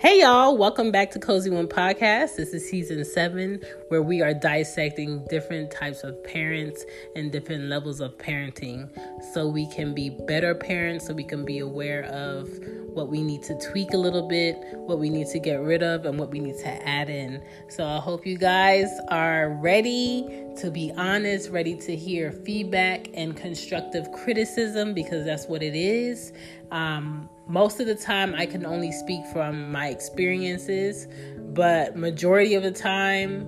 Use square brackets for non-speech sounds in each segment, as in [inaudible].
Hey y'all, welcome back to Cozy One Podcast. This is season seven, where we are dissecting different types of parents and different levels of parenting so we can be better parents, so we can be aware of what we need to tweak a little bit, what we need to get rid of, and what we need to add in. So I hope you guys are ready to be honest, ready to hear feedback and constructive criticism because that's what it is. Um, most of the time I can only speak from my experiences, but majority of the time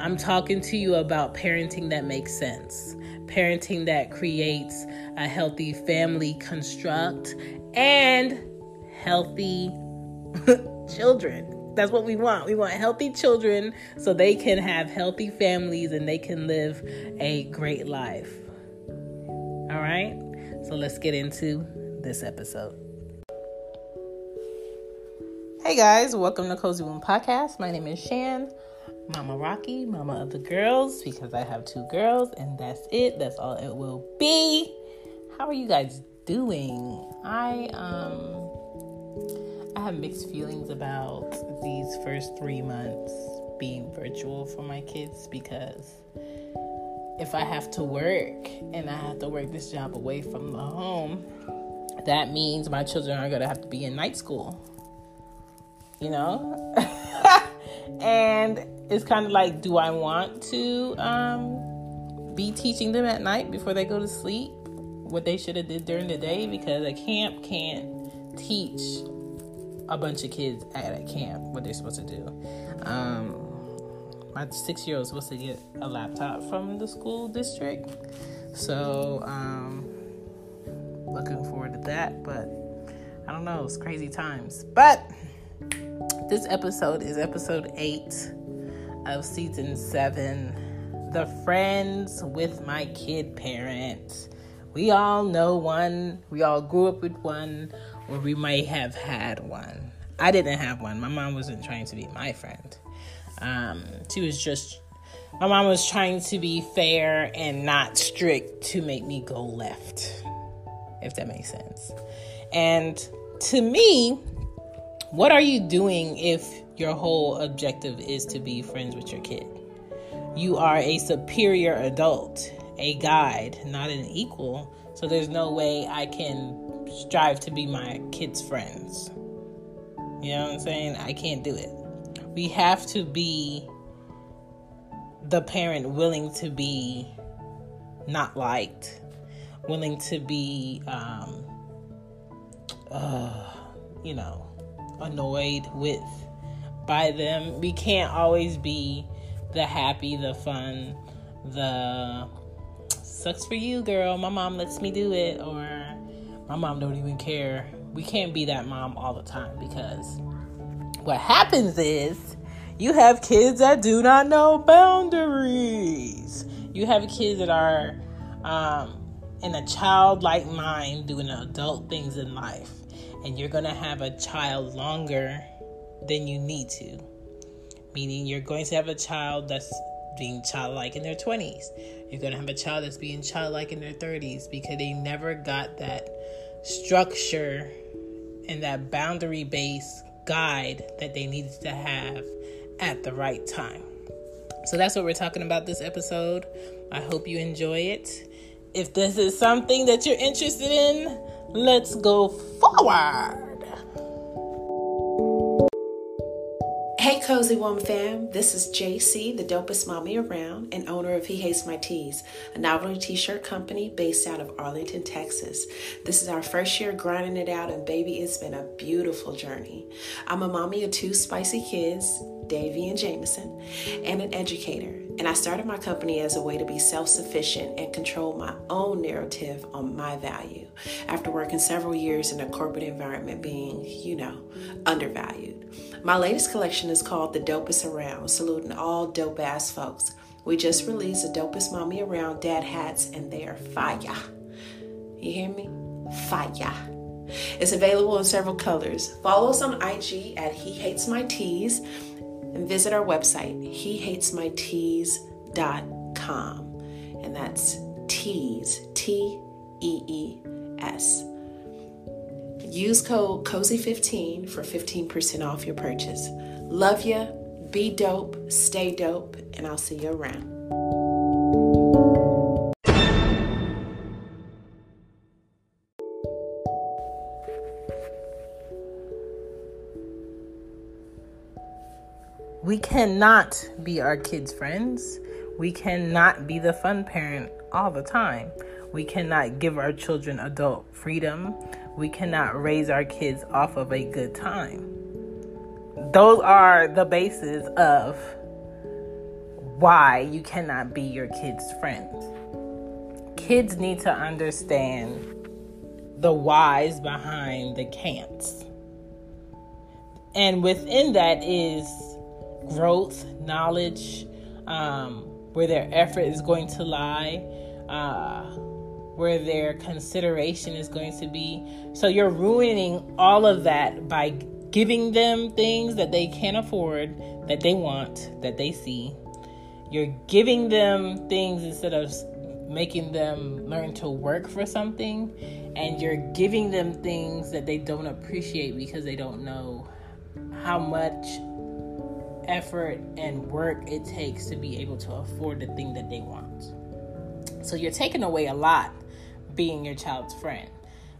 I'm talking to you about parenting that makes sense. Parenting that creates a healthy family construct and healthy [laughs] children. That's what we want. We want healthy children so they can have healthy families and they can live a great life. All right? So let's get into this episode. Hey guys, welcome to Cozy One Podcast. My name is Shan, Mama Rocky, Mama of the girls, because I have two girls and that's it. That's all it will be. How are you guys doing? I um I have mixed feelings about these first three months being virtual for my kids because if I have to work and I have to work this job away from the home, that means my children are going to have to be in night school. You know? [laughs] and it's kind of like, do I want to um, be teaching them at night before they go to sleep what they should have did during the day? Because a camp can't teach a bunch of kids at a camp what they're supposed to do. Um, my six year old supposed to get a laptop from the school district. So, um, looking forward to that, but I don't know, it's crazy times. But this episode is episode eight of season seven The Friends with My Kid Parent. We all know one, we all grew up with one, or we might have had one. I didn't have one. My mom wasn't trying to be my friend. Um, she was just, my mom was trying to be fair and not strict to make me go left if that makes sense. And to me, what are you doing if your whole objective is to be friends with your kid? You are a superior adult, a guide, not an equal. So there's no way I can strive to be my kids' friends. You know what I'm saying? I can't do it. We have to be the parent willing to be not liked willing to be, um, uh, you know, annoyed with by them. We can't always be the happy, the fun, the sucks for you, girl. My mom lets me do it, or my mom don't even care. We can't be that mom all the time because what happens is you have kids that do not know boundaries. You have kids that are um, in a childlike mind doing adult things in life. And you're going to have a child longer than you need to. Meaning, you're going to have a child that's being childlike in their 20s. You're going to have a child that's being childlike in their 30s because they never got that structure and that boundary based guide that they needed to have at the right time. So that's what we're talking about this episode. I hope you enjoy it if this is something that you're interested in, let's go forward. Hey, Cozy Woman fam, this is JC, the dopest mommy around, and owner of He Hates My Tees, a novelty t shirt company based out of Arlington, Texas. This is our first year grinding it out, and baby, it's been a beautiful journey. I'm a mommy of two spicy kids, Davy and Jameson, and an educator. And I started my company as a way to be self sufficient and control my own narrative on my value after working several years in a corporate environment being, you know, undervalued. My latest collection is called The Dopest Around, saluting all dope ass folks. We just released the dopest mommy around dad hats, and they are fire. You hear me? Fire. It's available in several colors. Follow us on IG at He Hates My Tees and visit our website, hehatesmytees.com. And that's tees, T E E S. Use code COZY15 for 15% off your purchase. Love ya, be dope, stay dope, and I'll see you around. We cannot be our kids' friends. We cannot be the fun parent all the time. We cannot give our children adult freedom. We cannot raise our kids off of a good time. Those are the bases of why you cannot be your kid's friend. Kids need to understand the whys behind the can'ts. And within that is growth, knowledge, um, where their effort is going to lie, uh, where their consideration is going to be. So you're ruining all of that by giving them things that they can't afford, that they want, that they see. You're giving them things instead of making them learn to work for something, and you're giving them things that they don't appreciate because they don't know how much effort and work it takes to be able to afford the thing that they want. So you're taking away a lot being your child's friend.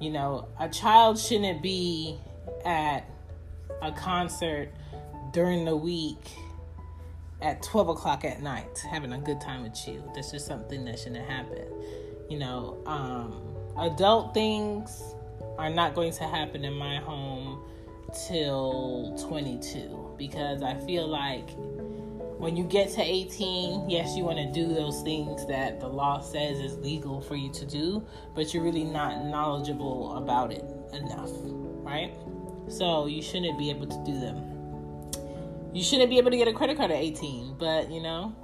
You know, a child shouldn't be at a concert during the week at 12 o'clock at night having a good time with you. That's just something that shouldn't happen. You know, um, adult things are not going to happen in my home till 22 because I feel like when you get to 18, yes, you want to do those things that the law says is legal for you to do, but you're really not knowledgeable about it enough, right? So you shouldn't be able to do them. You shouldn't be able to get a credit card at 18, but you know,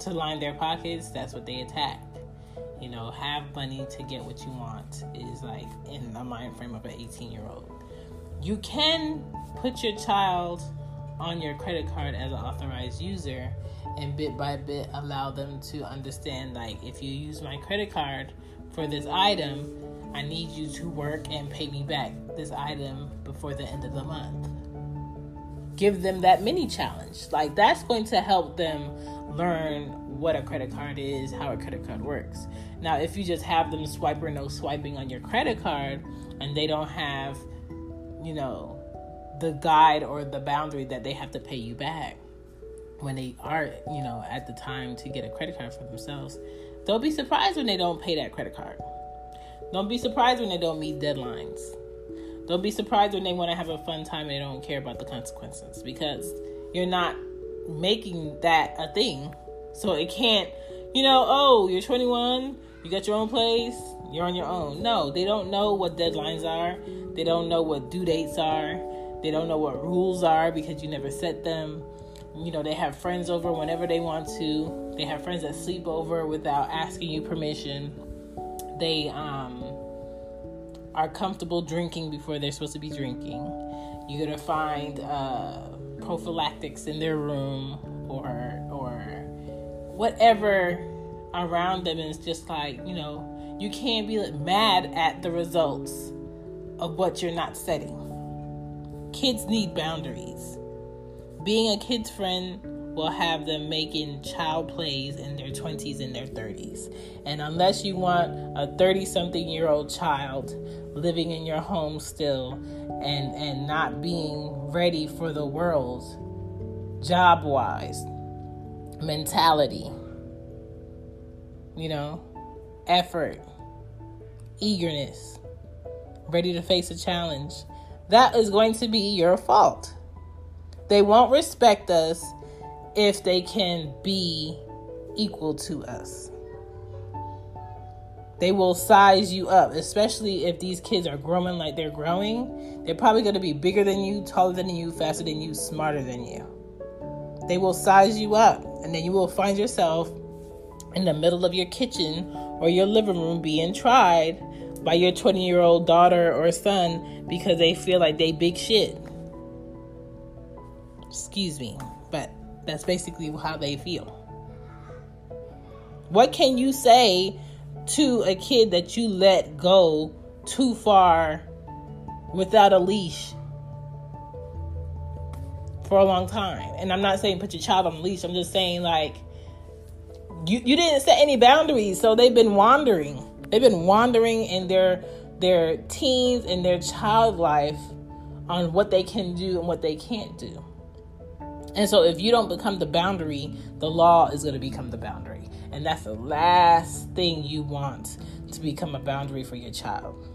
to line their pockets, that's what they attack. You know, have money to get what you want is like in the mind frame of an 18 year old. You can put your child on your credit card as an authorized user and bit by bit allow them to understand like if you use my credit card for this item i need you to work and pay me back this item before the end of the month. Give them that mini challenge. Like that's going to help them learn what a credit card is how a credit card works. Now if you just have them swipe or no swiping on your credit card and they don't have you know the guide or the boundary that they have to pay you back when they are, you know, at the time to get a credit card for themselves. Don't be surprised when they don't pay that credit card. Don't be surprised when they don't meet deadlines. Don't be surprised when they want to have a fun time and they don't care about the consequences because you're not making that a thing. So it can't, you know, oh, you're 21, you got your own place, you're on your own. No, they don't know what deadlines are, they don't know what due dates are they don't know what rules are because you never set them. You know, they have friends over whenever they want to. They have friends that sleep over without asking you permission. They um, are comfortable drinking before they're supposed to be drinking. You're gonna find uh, prophylactics in their room or or whatever around them is just like you know you can't be mad at the results of what you're not setting kids need boundaries. Being a kid's friend will have them making child plays in their 20s and their 30s. And unless you want a 30 something year old child living in your home still and and not being ready for the world job wise, mentality, you know, effort, eagerness, ready to face a challenge, that is going to be your fault. They won't respect us if they can be equal to us. They will size you up, especially if these kids are growing like they're growing. They're probably going to be bigger than you, taller than you, faster than you, smarter than you. They will size you up, and then you will find yourself in the middle of your kitchen or your living room being tried by your 20 year old daughter or son because they feel like they big shit. Excuse me, but that's basically how they feel. What can you say to a kid that you let go too far without a leash for a long time? And I'm not saying put your child on a leash, I'm just saying like you, you didn't set any boundaries, so they've been wandering. They've been wandering in their their teens and their child life on what they can do and what they can't do. And so if you don't become the boundary, the law is going to become the boundary. And that's the last thing you want to become a boundary for your child.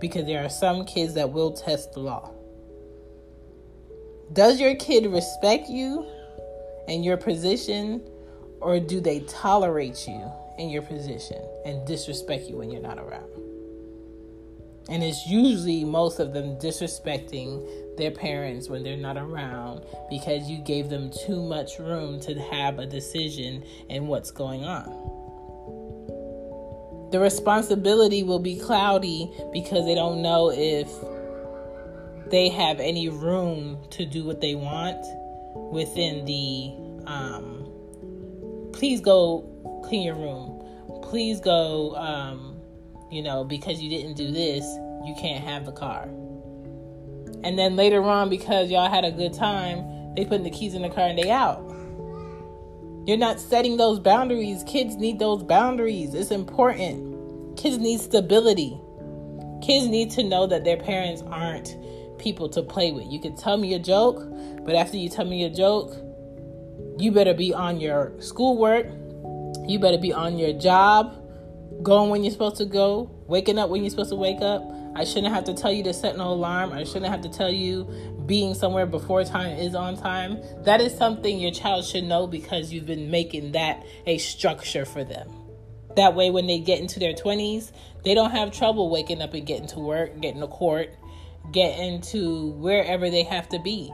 Because there are some kids that will test the law. Does your kid respect you and your position, or do they tolerate you in your position and disrespect you when you're not around? And it's usually most of them disrespecting their parents when they're not around because you gave them too much room to have a decision in what's going on. The responsibility will be cloudy because they don't know if they have any room to do what they want within the um, please go clean your room please go um, you know because you didn't do this you can't have the car and then later on, because y'all had a good time, they putting the keys in the car and they out. You're not setting those boundaries. Kids need those boundaries. It's important. Kids need stability. Kids need to know that their parents aren't people to play with. You can tell me a joke, but after you tell me a joke, you better be on your schoolwork. You better be on your job, going when you're supposed to go, waking up when you're supposed to wake up I shouldn't have to tell you to set no alarm. I shouldn't have to tell you being somewhere before time is on time. That is something your child should know because you've been making that a structure for them. That way, when they get into their 20s, they don't have trouble waking up and getting to work, getting to court, getting to wherever they have to be.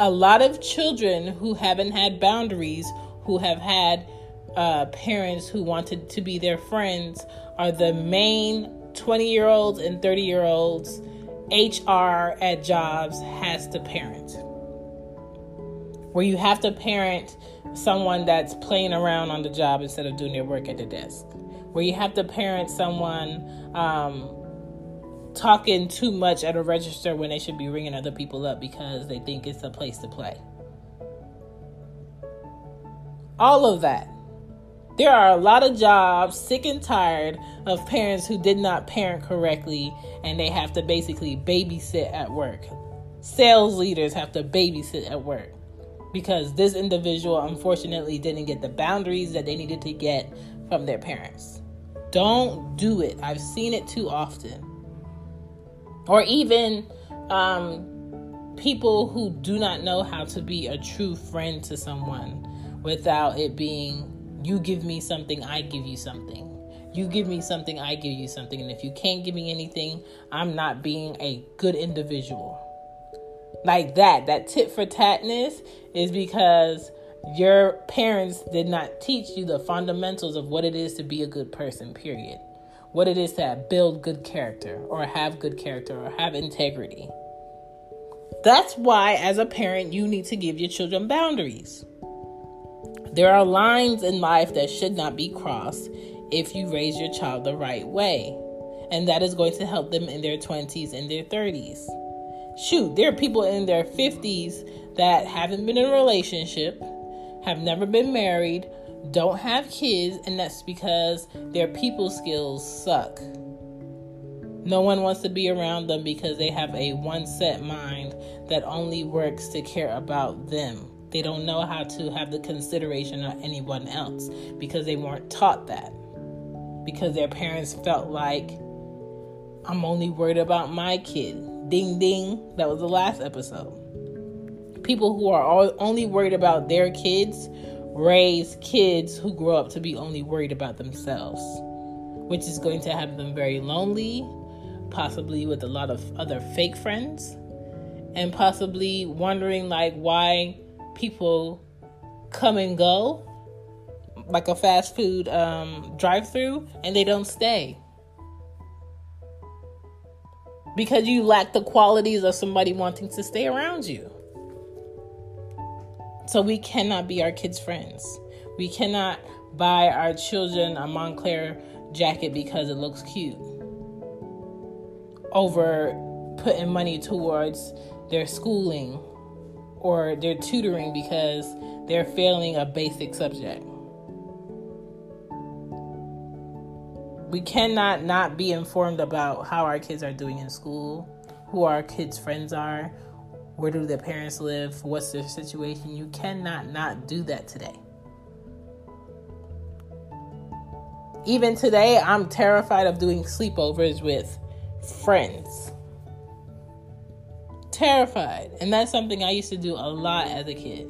A lot of children who haven't had boundaries, who have had uh, parents who wanted to be their friends, are the main 20 year olds and 30 year olds, HR at jobs has to parent. Where you have to parent someone that's playing around on the job instead of doing their work at the desk. Where you have to parent someone um, talking too much at a register when they should be ringing other people up because they think it's a place to play. All of that there are a lot of jobs sick and tired of parents who did not parent correctly and they have to basically babysit at work. Sales leaders have to babysit at work because this individual unfortunately didn't get the boundaries that they needed to get from their parents. Don't do it. I've seen it too often. Or even um, people who do not know how to be a true friend to someone without it being you give me something, I give you something. You give me something, I give you something. And if you can't give me anything, I'm not being a good individual. Like that, that tit for tatness is because your parents did not teach you the fundamentals of what it is to be a good person, period. What it is to build good character or have good character or have integrity. That's why, as a parent, you need to give your children boundaries. There are lines in life that should not be crossed if you raise your child the right way. And that is going to help them in their 20s and their 30s. Shoot, there are people in their 50s that haven't been in a relationship, have never been married, don't have kids, and that's because their people skills suck. No one wants to be around them because they have a one set mind that only works to care about them. They don't know how to have the consideration of anyone else because they weren't taught that. Because their parents felt like, I'm only worried about my kid. Ding ding. That was the last episode. People who are only worried about their kids raise kids who grow up to be only worried about themselves, which is going to have them very lonely, possibly with a lot of other fake friends, and possibly wondering like why people come and go like a fast food um, drive-through and they don't stay. Because you lack the qualities of somebody wanting to stay around you so we cannot be our kids friends we cannot buy our children a moncler jacket because it looks cute over putting money towards their schooling or their tutoring because they're failing a basic subject. We cannot not be informed about how our kids are doing in school, who our kids' friends are, where do their parents live, what's their situation. You cannot not do that today. Even today, I'm terrified of doing sleepovers with friends. Terrified. And that's something I used to do a lot as a kid.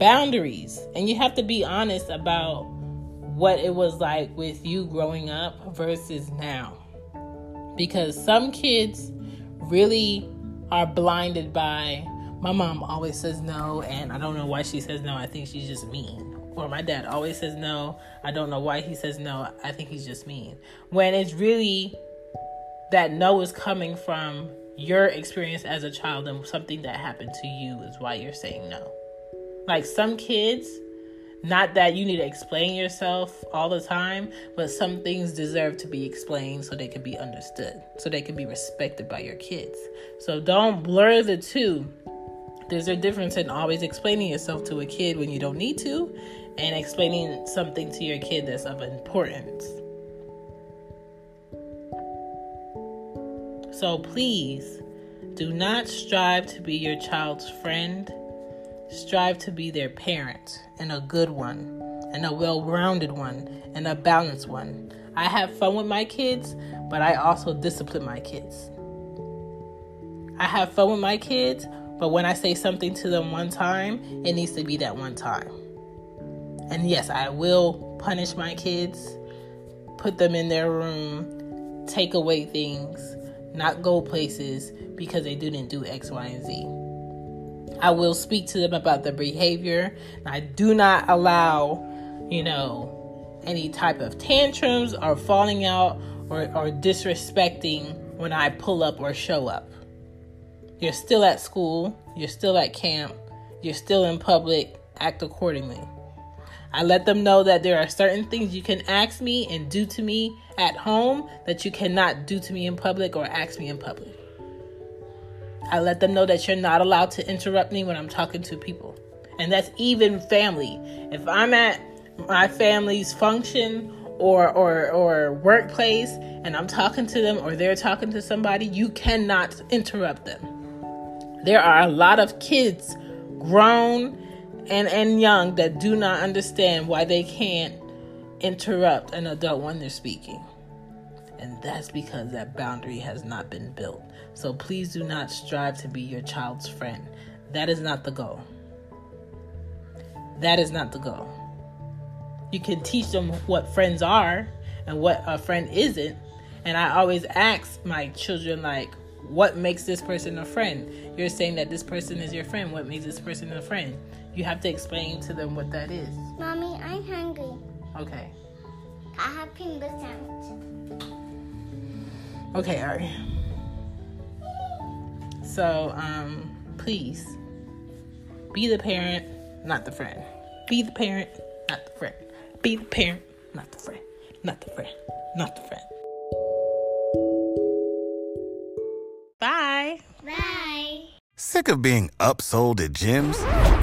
Boundaries. And you have to be honest about what it was like with you growing up versus now. Because some kids really are blinded by my mom always says no, and I don't know why she says no. I think she's just mean. Or my dad always says no. I don't know why he says no. I think he's just mean. When it's really that no is coming from your experience as a child and something that happened to you is why you're saying no. Like some kids, not that you need to explain yourself all the time, but some things deserve to be explained so they can be understood, so they can be respected by your kids. So don't blur the two. There's a difference in always explaining yourself to a kid when you don't need to and explaining something to your kid that's of importance. So please do not strive to be your child's friend. Strive to be their parent and a good one, and a well rounded one, and a balanced one. I have fun with my kids, but I also discipline my kids. I have fun with my kids, but when I say something to them one time, it needs to be that one time. And yes, I will punish my kids, put them in their room, take away things, not go places because they didn't do X, Y, and Z. I will speak to them about their behavior. I do not allow, you know, any type of tantrums or falling out or, or disrespecting when I pull up or show up. You're still at school, you're still at camp, you're still in public, act accordingly. I let them know that there are certain things you can ask me and do to me at home that you cannot do to me in public or ask me in public. I let them know that you're not allowed to interrupt me when I'm talking to people. And that's even family. If I'm at my family's function or or or workplace and I'm talking to them or they're talking to somebody, you cannot interrupt them. There are a lot of kids, grown and and young that do not understand why they can't interrupt an adult when they're speaking. And that's because that boundary has not been built. So please do not strive to be your child's friend. That is not the goal. That is not the goal. You can teach them what friends are and what a friend isn't. And I always ask my children, like, what makes this person a friend? You're saying that this person is your friend. What makes this person a friend? You have to explain to them what that is. Mommy, I'm hungry. Okay. I have sandwich. Okay, Ari. So, um, please be the parent, not the friend. Be the parent, not the friend. Be the parent, not the friend. Not the friend. Not the friend. Bye. Bye. Sick of being upsold at gyms?